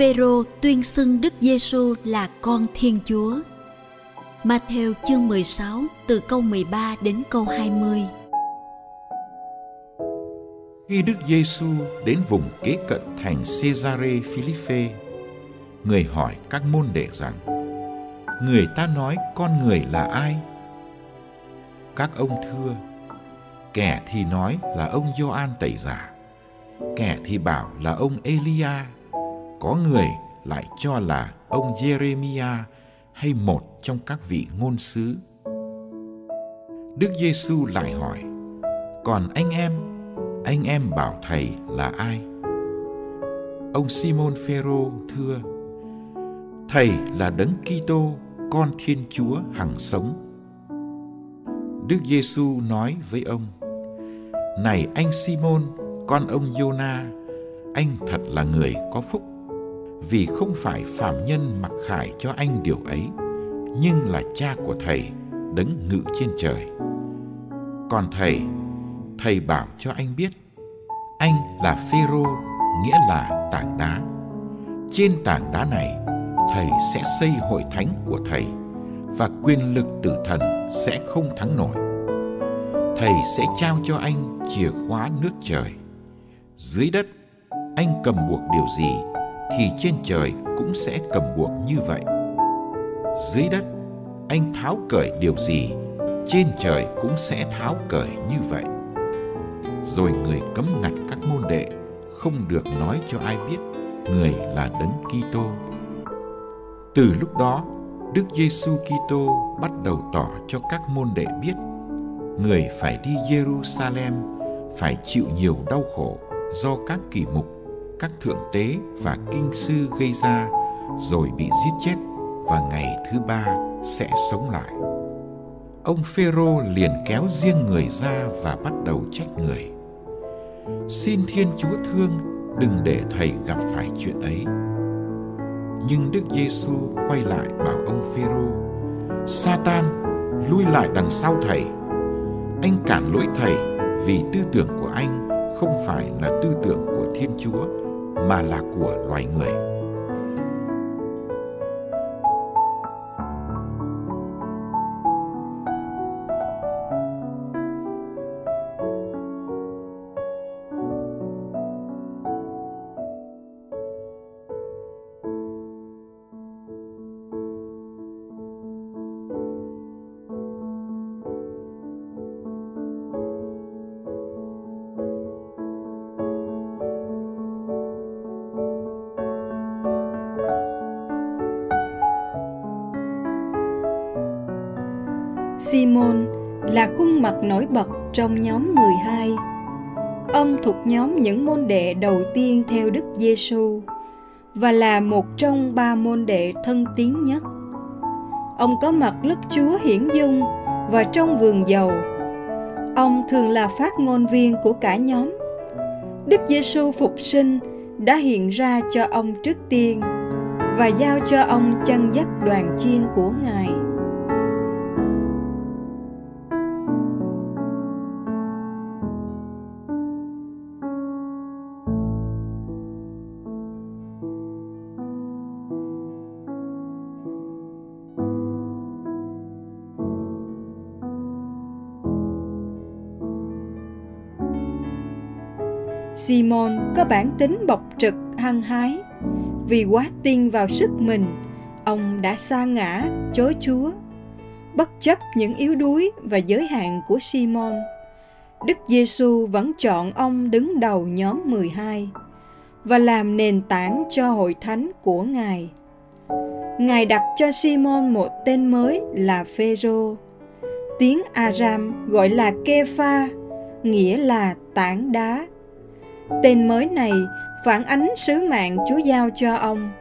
Phêrô tuyên xưng Đức Giêsu là con Thiên Chúa. Matthew chương 16 từ câu 13 đến câu 20. Khi Đức Giêsu đến vùng kế cận thành Caesare Philippe, người hỏi các môn đệ rằng: Người ta nói con người là ai? Các ông thưa: Kẻ thì nói là ông Gioan Tẩy Giả, kẻ thì bảo là ông Elia, có người lại cho là ông Jeremiah hay một trong các vị ngôn sứ. Đức Giêsu lại hỏi: "Còn anh em, anh em bảo thầy là ai?" Ông Simon Phêrô thưa: "Thầy là Đấng Kitô, con Thiên Chúa hằng sống." Đức Giêsu nói với ông: "Này anh Simon, con ông Giô-na, anh thật là người có phúc vì không phải phạm nhân mặc khải cho anh điều ấy, nhưng là cha của thầy đấng ngự trên trời. Còn thầy thầy bảo cho anh biết, anh là phêrô, nghĩa là tảng đá. Trên tảng đá này, thầy sẽ xây hội thánh của thầy và quyền lực tử thần sẽ không thắng nổi. Thầy sẽ trao cho anh chìa khóa nước trời. Dưới đất, anh cầm buộc điều gì thì trên trời cũng sẽ cầm buộc như vậy dưới đất anh tháo cởi điều gì trên trời cũng sẽ tháo cởi như vậy rồi người cấm ngặt các môn đệ không được nói cho ai biết người là đấng Kitô. Từ lúc đó, Đức Giêsu Kitô bắt đầu tỏ cho các môn đệ biết người phải đi Jerusalem phải chịu nhiều đau khổ do các kỳ mục các thượng tế và kinh sư gây ra rồi bị giết chết và ngày thứ ba sẽ sống lại. Ông Phêrô liền kéo riêng người ra và bắt đầu trách người. Xin Thiên Chúa thương, đừng để thầy gặp phải chuyện ấy. Nhưng Đức Giêsu quay lại bảo ông Phêrô: "Satan, lui lại đằng sau thầy. Anh cản lỗi thầy vì tư tưởng của anh không phải là tư tưởng của Thiên Chúa mà là của loài người. Simon là khuôn mặt nổi bật trong nhóm 12. Ông thuộc nhóm những môn đệ đầu tiên theo Đức Giêsu và là một trong ba môn đệ thân tín nhất. Ông có mặt lúc Chúa hiển dung và trong vườn dầu. Ông thường là phát ngôn viên của cả nhóm. Đức Giêsu phục sinh đã hiện ra cho ông trước tiên và giao cho ông chăn dắt đoàn chiên của Ngài. Simon có bản tính bộc trực hăng hái. Vì quá tin vào sức mình, ông đã sa ngã, chối Chúa. Bất chấp những yếu đuối và giới hạn của Simon, Đức Giêsu vẫn chọn ông đứng đầu nhóm 12 và làm nền tảng cho hội thánh của Ngài. Ngài đặt cho Simon một tên mới là Phêrô. Tiếng Aram gọi là Kepha, nghĩa là tảng đá. Tên mới này phản ánh sứ mạng Chúa giao cho ông.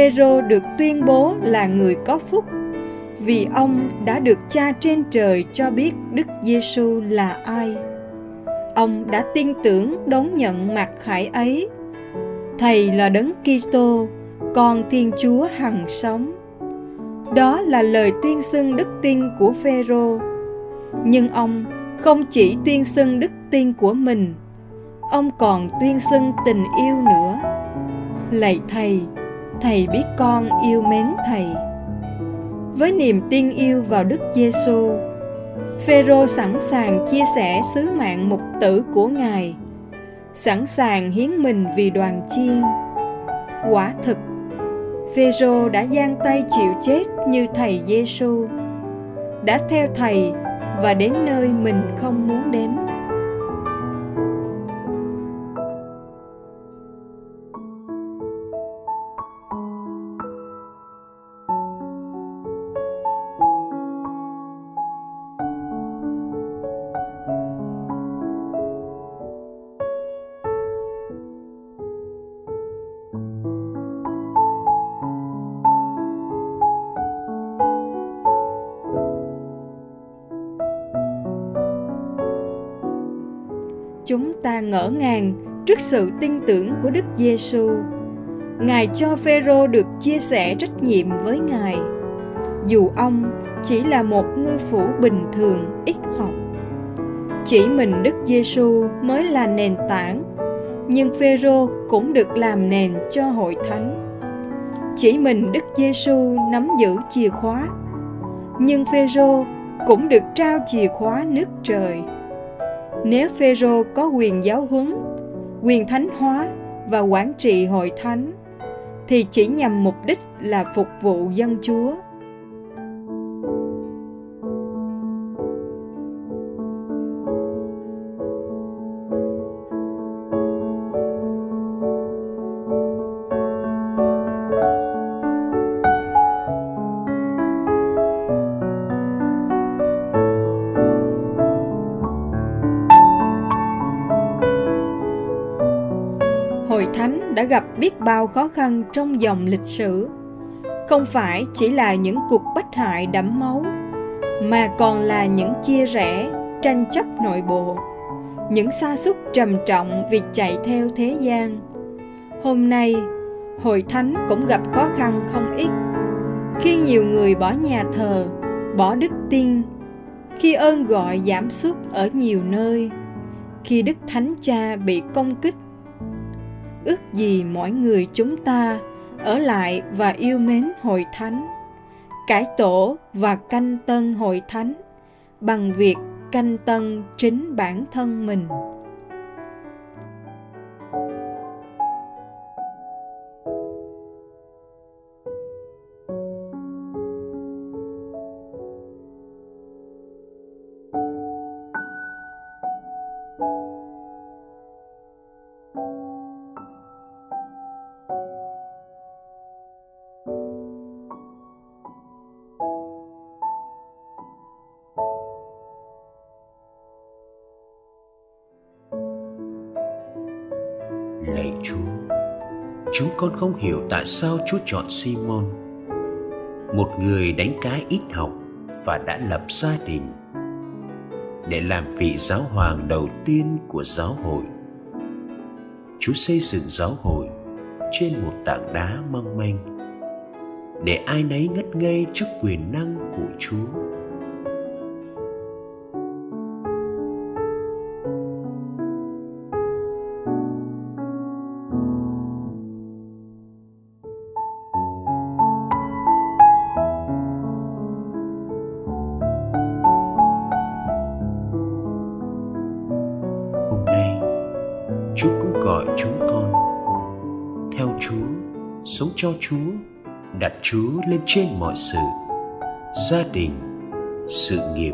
Phêrô được tuyên bố là người có phúc vì ông đã được Cha trên trời cho biết Đức Giêsu là ai. Ông đã tin tưởng đón nhận mặt khải ấy. Thầy là đấng Kitô, con Thiên Chúa hằng sống. Đó là lời tuyên xưng đức tin của Phêrô. Nhưng ông không chỉ tuyên xưng đức tin của mình, ông còn tuyên xưng tình yêu nữa. Lạy thầy, thầy biết con yêu mến thầy. Với niềm tin yêu vào đức giêsu phêrô sẵn sàng chia sẻ sứ mạng mục tử của ngài, sẵn sàng hiến mình vì đoàn chiên. Quả thực, phêrô đã giang tay chịu chết như thầy giêsu đã theo thầy và đến nơi mình không muốn đến. Ta ngỡ ngàng trước sự tin tưởng của Đức Giêsu. Ngài cho Phêrô được chia sẻ trách nhiệm với Ngài, dù ông chỉ là một ngư phủ bình thường ít học. Chỉ mình Đức Giêsu mới là nền tảng, nhưng Phêrô cũng được làm nền cho hội thánh. Chỉ mình Đức Giêsu nắm giữ chìa khóa, nhưng Phêrô cũng được trao chìa khóa nước trời nếu Phêrô có quyền giáo huấn, quyền thánh hóa và quản trị hội thánh thì chỉ nhằm mục đích là phục vụ dân Chúa. Hội thánh đã gặp biết bao khó khăn trong dòng lịch sử. Không phải chỉ là những cuộc bách hại đẫm máu, mà còn là những chia rẽ, tranh chấp nội bộ, những sa sút trầm trọng vì chạy theo thế gian. Hôm nay, hội thánh cũng gặp khó khăn không ít. Khi nhiều người bỏ nhà thờ, bỏ đức tin, khi ơn gọi giảm sút ở nhiều nơi, khi đức thánh cha bị công kích ước gì mỗi người chúng ta ở lại và yêu mến hội thánh, cải tổ và canh tân hội thánh bằng việc canh tân chính bản thân mình. Lạy Chúa, chúng con không hiểu tại sao Chúa chọn Simon, một người đánh cái ít học và đã lập gia đình, để làm vị giáo hoàng đầu tiên của giáo hội. Chúa xây dựng giáo hội trên một tảng đá mong manh. để ai nấy ngất ngây trước quyền năng của Chúa. Cho Chúa đặt Chúa lên trên mọi sự, gia đình, sự nghiệp,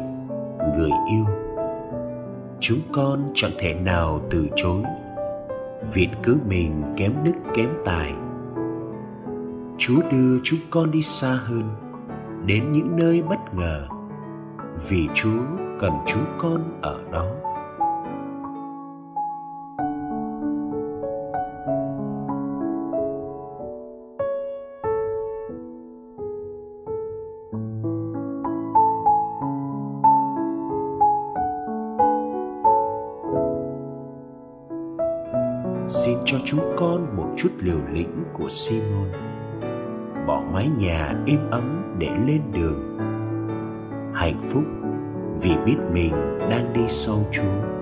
người yêu. Chúng con chẳng thể nào từ chối, việc cứ mình kém đức kém tài. Chúa đưa chúng con đi xa hơn, đến những nơi bất ngờ, vì Chúa cần chúng con ở đó. Liều lĩnh của Simon. Bỏ mái nhà êm ấm để lên đường. Hạnh phúc vì biết mình đang đi sau Chúa.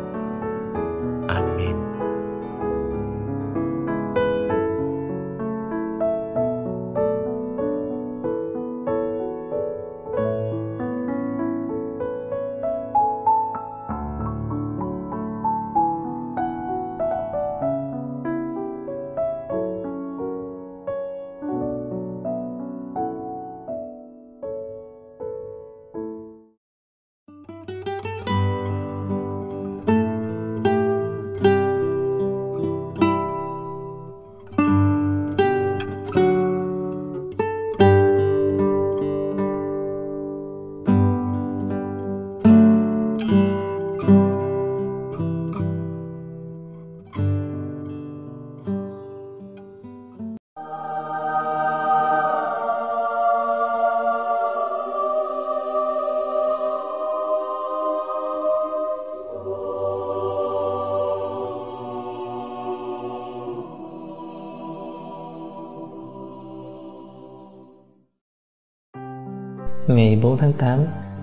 4 tháng 8,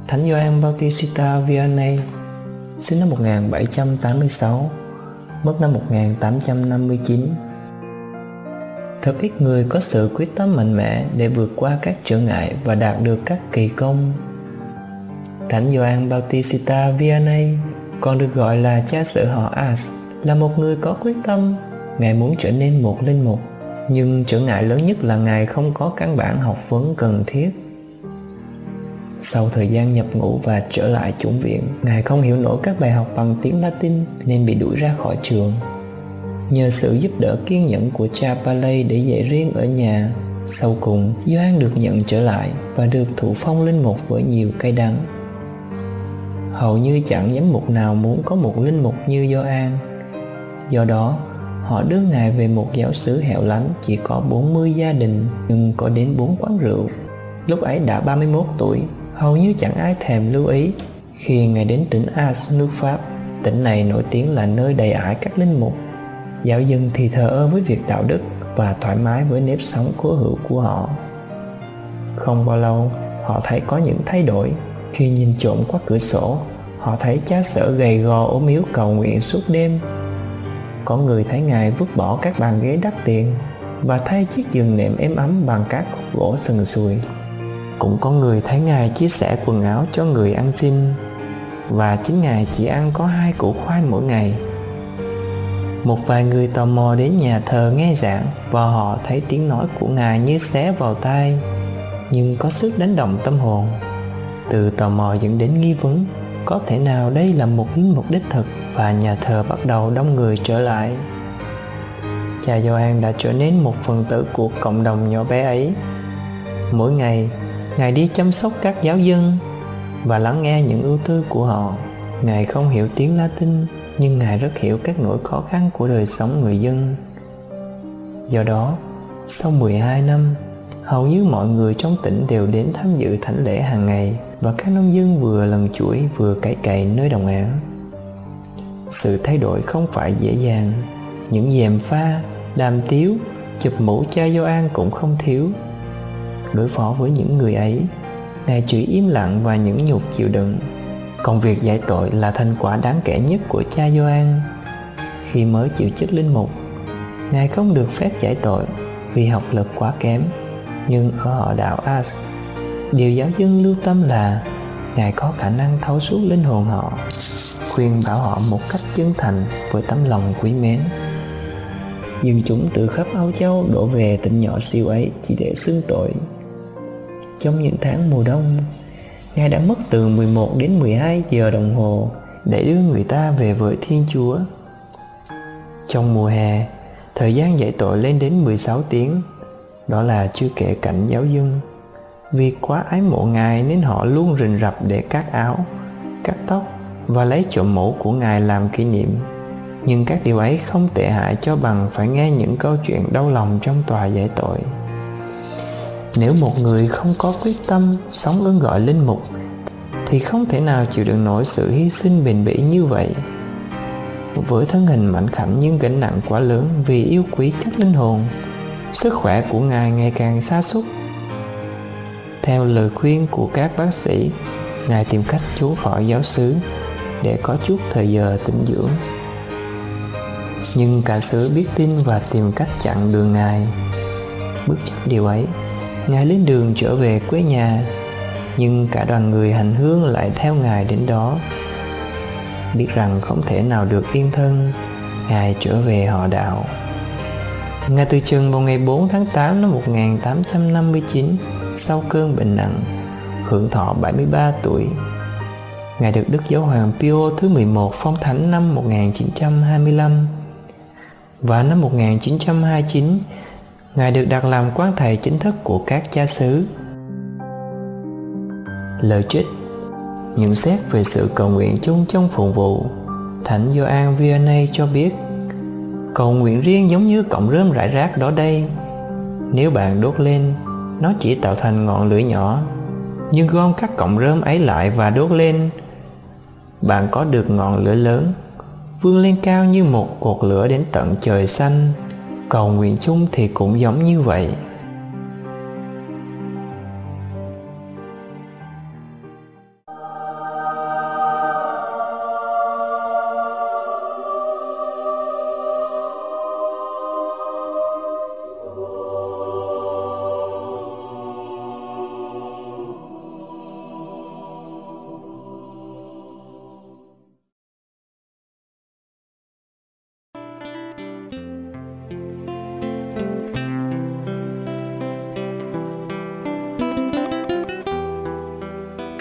Thánh Gioan Bautista Vianney, sinh năm 1786, mất năm 1859. Thật ít người có sự quyết tâm mạnh mẽ để vượt qua các trở ngại và đạt được các kỳ công. Thánh Gioan Bautista Vianney còn được gọi là cha sở họ As, là một người có quyết tâm. Ngài muốn trở nên một linh mục, nhưng trở ngại lớn nhất là Ngài không có căn bản học vấn cần thiết sau thời gian nhập ngũ và trở lại chủng viện, Ngài không hiểu nổi các bài học bằng tiếng Latin nên bị đuổi ra khỏi trường. Nhờ sự giúp đỡ kiên nhẫn của cha Paley để dạy riêng ở nhà, sau cùng Gioan được nhận trở lại và được thụ phong linh mục với nhiều cây đắng. Hầu như chẳng giám mục nào muốn có một linh mục như Gioan. Do đó, họ đưa Ngài về một giáo xứ hẻo lánh chỉ có 40 gia đình nhưng có đến 4 quán rượu. Lúc ấy đã 31 tuổi, hầu như chẳng ai thèm lưu ý khi ngài đến tỉnh As nước Pháp. Tỉnh này nổi tiếng là nơi đầy ải các linh mục. Giáo dân thì thờ ơ với việc đạo đức và thoải mái với nếp sống cố hữu của họ. Không bao lâu, họ thấy có những thay đổi. Khi nhìn trộm qua cửa sổ, họ thấy cha sở gầy gò ốm yếu cầu nguyện suốt đêm. Có người thấy ngài vứt bỏ các bàn ghế đắt tiền và thay chiếc giường nệm êm ấm bằng các gỗ sần sùi cũng có người thấy ngài chia sẻ quần áo cho người ăn xin. Và chính ngài chỉ ăn có hai củ khoai mỗi ngày. Một vài người tò mò đến nhà thờ nghe giảng và họ thấy tiếng nói của ngài như xé vào tai, nhưng có sức đánh động tâm hồn. Từ tò mò dẫn đến nghi vấn, có thể nào đây là một linh mục đích thực và nhà thờ bắt đầu đông người trở lại? Cha Gioan đã trở nên một phần tử của cộng đồng nhỏ bé ấy. Mỗi ngày ngài đi chăm sóc các giáo dân và lắng nghe những ưu tư của họ. Ngài không hiểu tiếng latin, nhưng ngài rất hiểu các nỗi khó khăn của đời sống người dân. Do đó, sau 12 năm, hầu như mọi người trong tỉnh đều đến tham dự thánh lễ hàng ngày và các nông dân vừa lần chuỗi vừa cày cày nơi đồng áng. Sự thay đổi không phải dễ dàng. Những dèm pha, đàm tiếu, chụp mũ cha Gioan cũng không thiếu đối phó với những người ấy. Ngài chỉ im lặng và những nhục chịu đựng. Công việc giải tội là thành quả đáng kể nhất của cha Gioan. Khi mới chịu chức linh mục, ngài không được phép giải tội vì học lực quá kém. Nhưng ở họ đạo As, điều giáo dân lưu tâm là ngài có khả năng thấu suốt linh hồn họ, khuyên bảo họ một cách chân thành với tấm lòng quý mến. Dân chúng từ khắp Âu Châu đổ về tỉnh nhỏ siêu ấy chỉ để xưng tội. Trong những tháng mùa đông, Ngài đã mất từ 11 đến 12 giờ đồng hồ để đưa người ta về với Thiên Chúa. Trong mùa hè, thời gian giải tội lên đến 16 tiếng, đó là chưa kể cảnh giáo dân. Vì quá ái mộ Ngài nên họ luôn rình rập để cắt áo, cắt tóc và lấy trộm mũ của Ngài làm kỷ niệm nhưng các điều ấy không tệ hại cho bằng phải nghe những câu chuyện đau lòng trong tòa giải tội nếu một người không có quyết tâm sống ơn gọi linh mục, thì không thể nào chịu đựng nổi sự hy sinh bền bỉ như vậy. Với thân hình mảnh khảnh nhưng gánh nặng quá lớn vì yêu quý các linh hồn, sức khỏe của ngài ngày càng xa sút. Theo lời khuyên của các bác sĩ, ngài tìm cách trốn khỏi giáo xứ để có chút thời giờ tĩnh dưỡng. Nhưng cả xứ biết tin và tìm cách chặn đường ngài. Bất chấp điều ấy ngài lên đường trở về quê nhà nhưng cả đoàn người hành hương lại theo ngài đến đó. Biết rằng không thể nào được yên thân ngài trở về họ đạo. Ngài từ chừng vào ngày 4 tháng 8 năm 1859 sau cơn bệnh nặng hưởng thọ 73 tuổi Ngài được Đức Giáo hoàng Pio thứ 11 phong thánh năm 1925 và năm 1929, Ngài được đặt làm quan thầy chính thức của các cha xứ. Lời trích Nhận xét về sự cầu nguyện chung trong phụng vụ, Thánh Gioan Vianney cho biết, Cầu nguyện riêng giống như cọng rơm rải rác đó đây. Nếu bạn đốt lên, Nó chỉ tạo thành ngọn lửa nhỏ. Nhưng gom các cọng rơm ấy lại và đốt lên, Bạn có được ngọn lửa lớn, vươn lên cao như một cột lửa đến tận trời xanh cầu nguyện chung thì cũng giống như vậy.